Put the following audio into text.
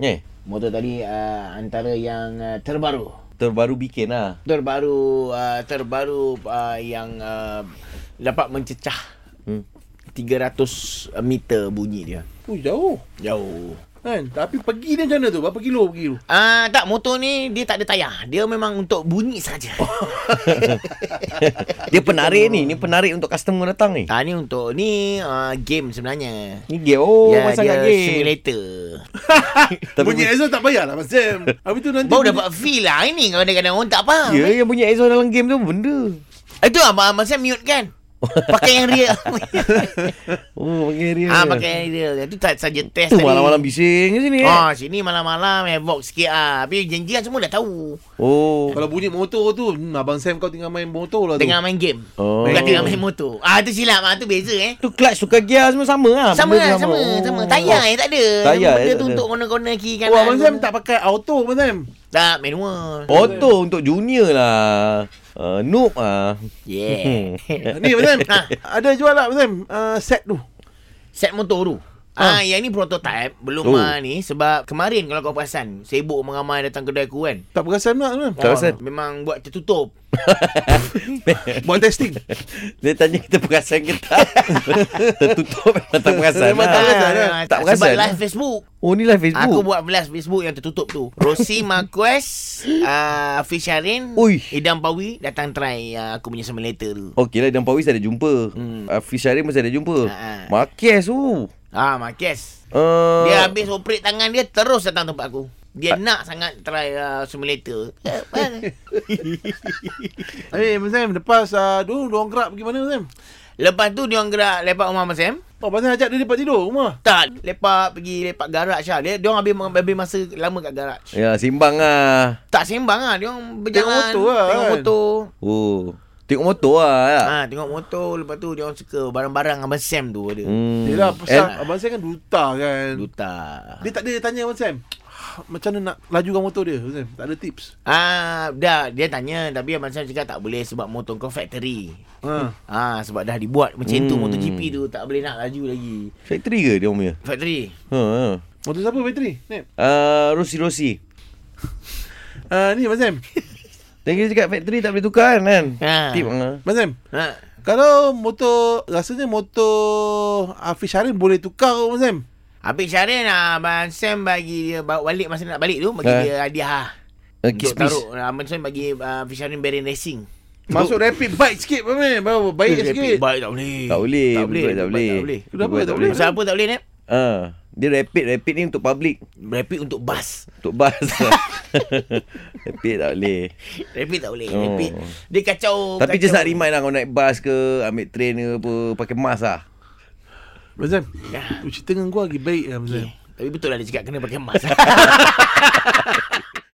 Eh, Motor tadi uh, antara yang uh, terbaru. terbaru bikin lah. Terbaru uh, terbaru uh, yang uh, dapat mencecah Hmm. 300 meter bunyi dia. Oh, jauh. Jauh. Kan? Tapi pergi dia macam mana tu? Berapa kilo pergi tu? Ah uh, tak motor ni dia tak ada tayar. Dia memang untuk bunyi saja. Dia penarik ni. Ni penarik untuk customer datang ni. Ah ni untuk ni uh, game sebenarnya. Ni game. Oh, ya, masa dia game. simulator. Tapi bunyi exhaust tak payah lah Mas Sam. Habis tu nanti Baru bunyi- dapat feel lah ini kadang-kadang orang tak faham. Ya, yang bunyi exhaust dalam game tu benda. Itu apa masa mute kan? Pakai yang real. Oh, pakai dia. ah pakai yang real. Itu tak saja test Tu tadi. malam-malam bising sini eh. Ah sini malam-malam havoc sikit ah. Tapi janjian semua dah tahu. Oh. Kalau bunyi motor tu, hmm, Abang Sam kau tinggal main motor lah tu. Tengah main game. Oh. Bukan tengah main motor. Ah tu silap ah tu beza eh. Tu clutch tukar gear semua sama lah. Sama lah, sama, sama. Tayar eh tak ada. Tayar Benda eh, tu untuk corner-corner kiri kanan. Oh, Abang Sam tak pakai auto, Abang Sam. Tak, manual. Auto untuk junior lah. Uh, noob ah. Yeah. Ni Sam, Ha. ada jual tak Sam? Uh, set tu. Set motor tu. Ah, yang ni prototype belum Oh. ah ni sebab kemarin kalau kau perasan sibuk mengamai datang kedai aku kan. Tak perasan tak Abang Sam? Tak perasan. Memang buat tertutup. Buat testing. Dia tanya kita perasan ke tak. Tertutup memang tak perasan. Memang lah. tak perasan, eh? Tak Sebab perasan. live Facebook. Oh ni live Facebook. Aku buat live Facebook yang tertutup tu. Rosi Marquez, uh, Fisharin, Ui. Idam Pawi datang try uh, aku punya simulator tu. Okey lah Dan Pawis ada jumpa Hmm. Hafiz Syarif masih ada jumpa Ha, ha. Marquez tu Ah, Marquez. uh, Dia habis operate tangan dia terus datang tempat aku. Dia nak sangat try uh, simulator. Eh, mana? Eh, Abang Sam, lepas uh, tu, diorang gerak pergi mana Sam? Lepas tu dia orang gerak lepak rumah Mas Sam. Oh, Sam ajak dia lepak tidur rumah. Tak, lepak pergi lepak garaj lah. Dia dia orang habis habis masa lama kat garaj. Ya simbang lah Tak sembang ah, dia orang berjalan motor lah, tengok kan? motor. Oh Tengok motor lah ya. Ha, tengok motor lepas tu dia orang suka barang-barang Abang Sam tu ada. hmm. Yelah, pasal And, Abang Sam kan duta kan. Duta. Dia tak ada tanya Abang Sam. Macam mana nak lajukan motor dia Abang Sam? Tak ada tips. Ah, dah dia tanya tapi Abang Sam cakap tak boleh sebab motor kau factory. Ha. Ah, sebab dah dibuat macam tu Hmm. MotoGP tu tak boleh nak laju lagi. Factory ke dia orang punya Factory. Ha, ha. Motor siapa bateri? Nep. Uh, Rosi Rosi Uh, ni Abang Sam. Kita cakap factory tak boleh tukar kan kan Ha. Tip uh. Abang Sam. Ha. Kalau motor Rasanya motor Hafiz Syarin boleh tukar ke Abang Sam? Habis Syarin ah, Abang Sam bagi dia bawa balik masa nak balik tu bagi Ha. dia hadiah. Uh, Untuk kiss taruh ah, Abang Sam bagi uh, Fisharin Berin Racing. Masuk rapid bike sikit Baru baik sikit Baik tak boleh. Tak boleh Tak boleh. Tak boleh Tak boleh. Kenapa tak boleh? Pasal apa tak boleh Nep? Ah, Dia rapid Rapid ni untuk public Rapid untuk bas. Untuk bus Rapid tak boleh Rapid tak boleh. Oh. Rapid. Dia kacau. Tapi kacau. just nak remind lah Kau naik bus ke Ambil train ke apa Pakai mask lah Sam Ya. Cerita dengan gua lagi baik Abang Sam Okay. Tapi betul lah dia cakap kena pakai mask.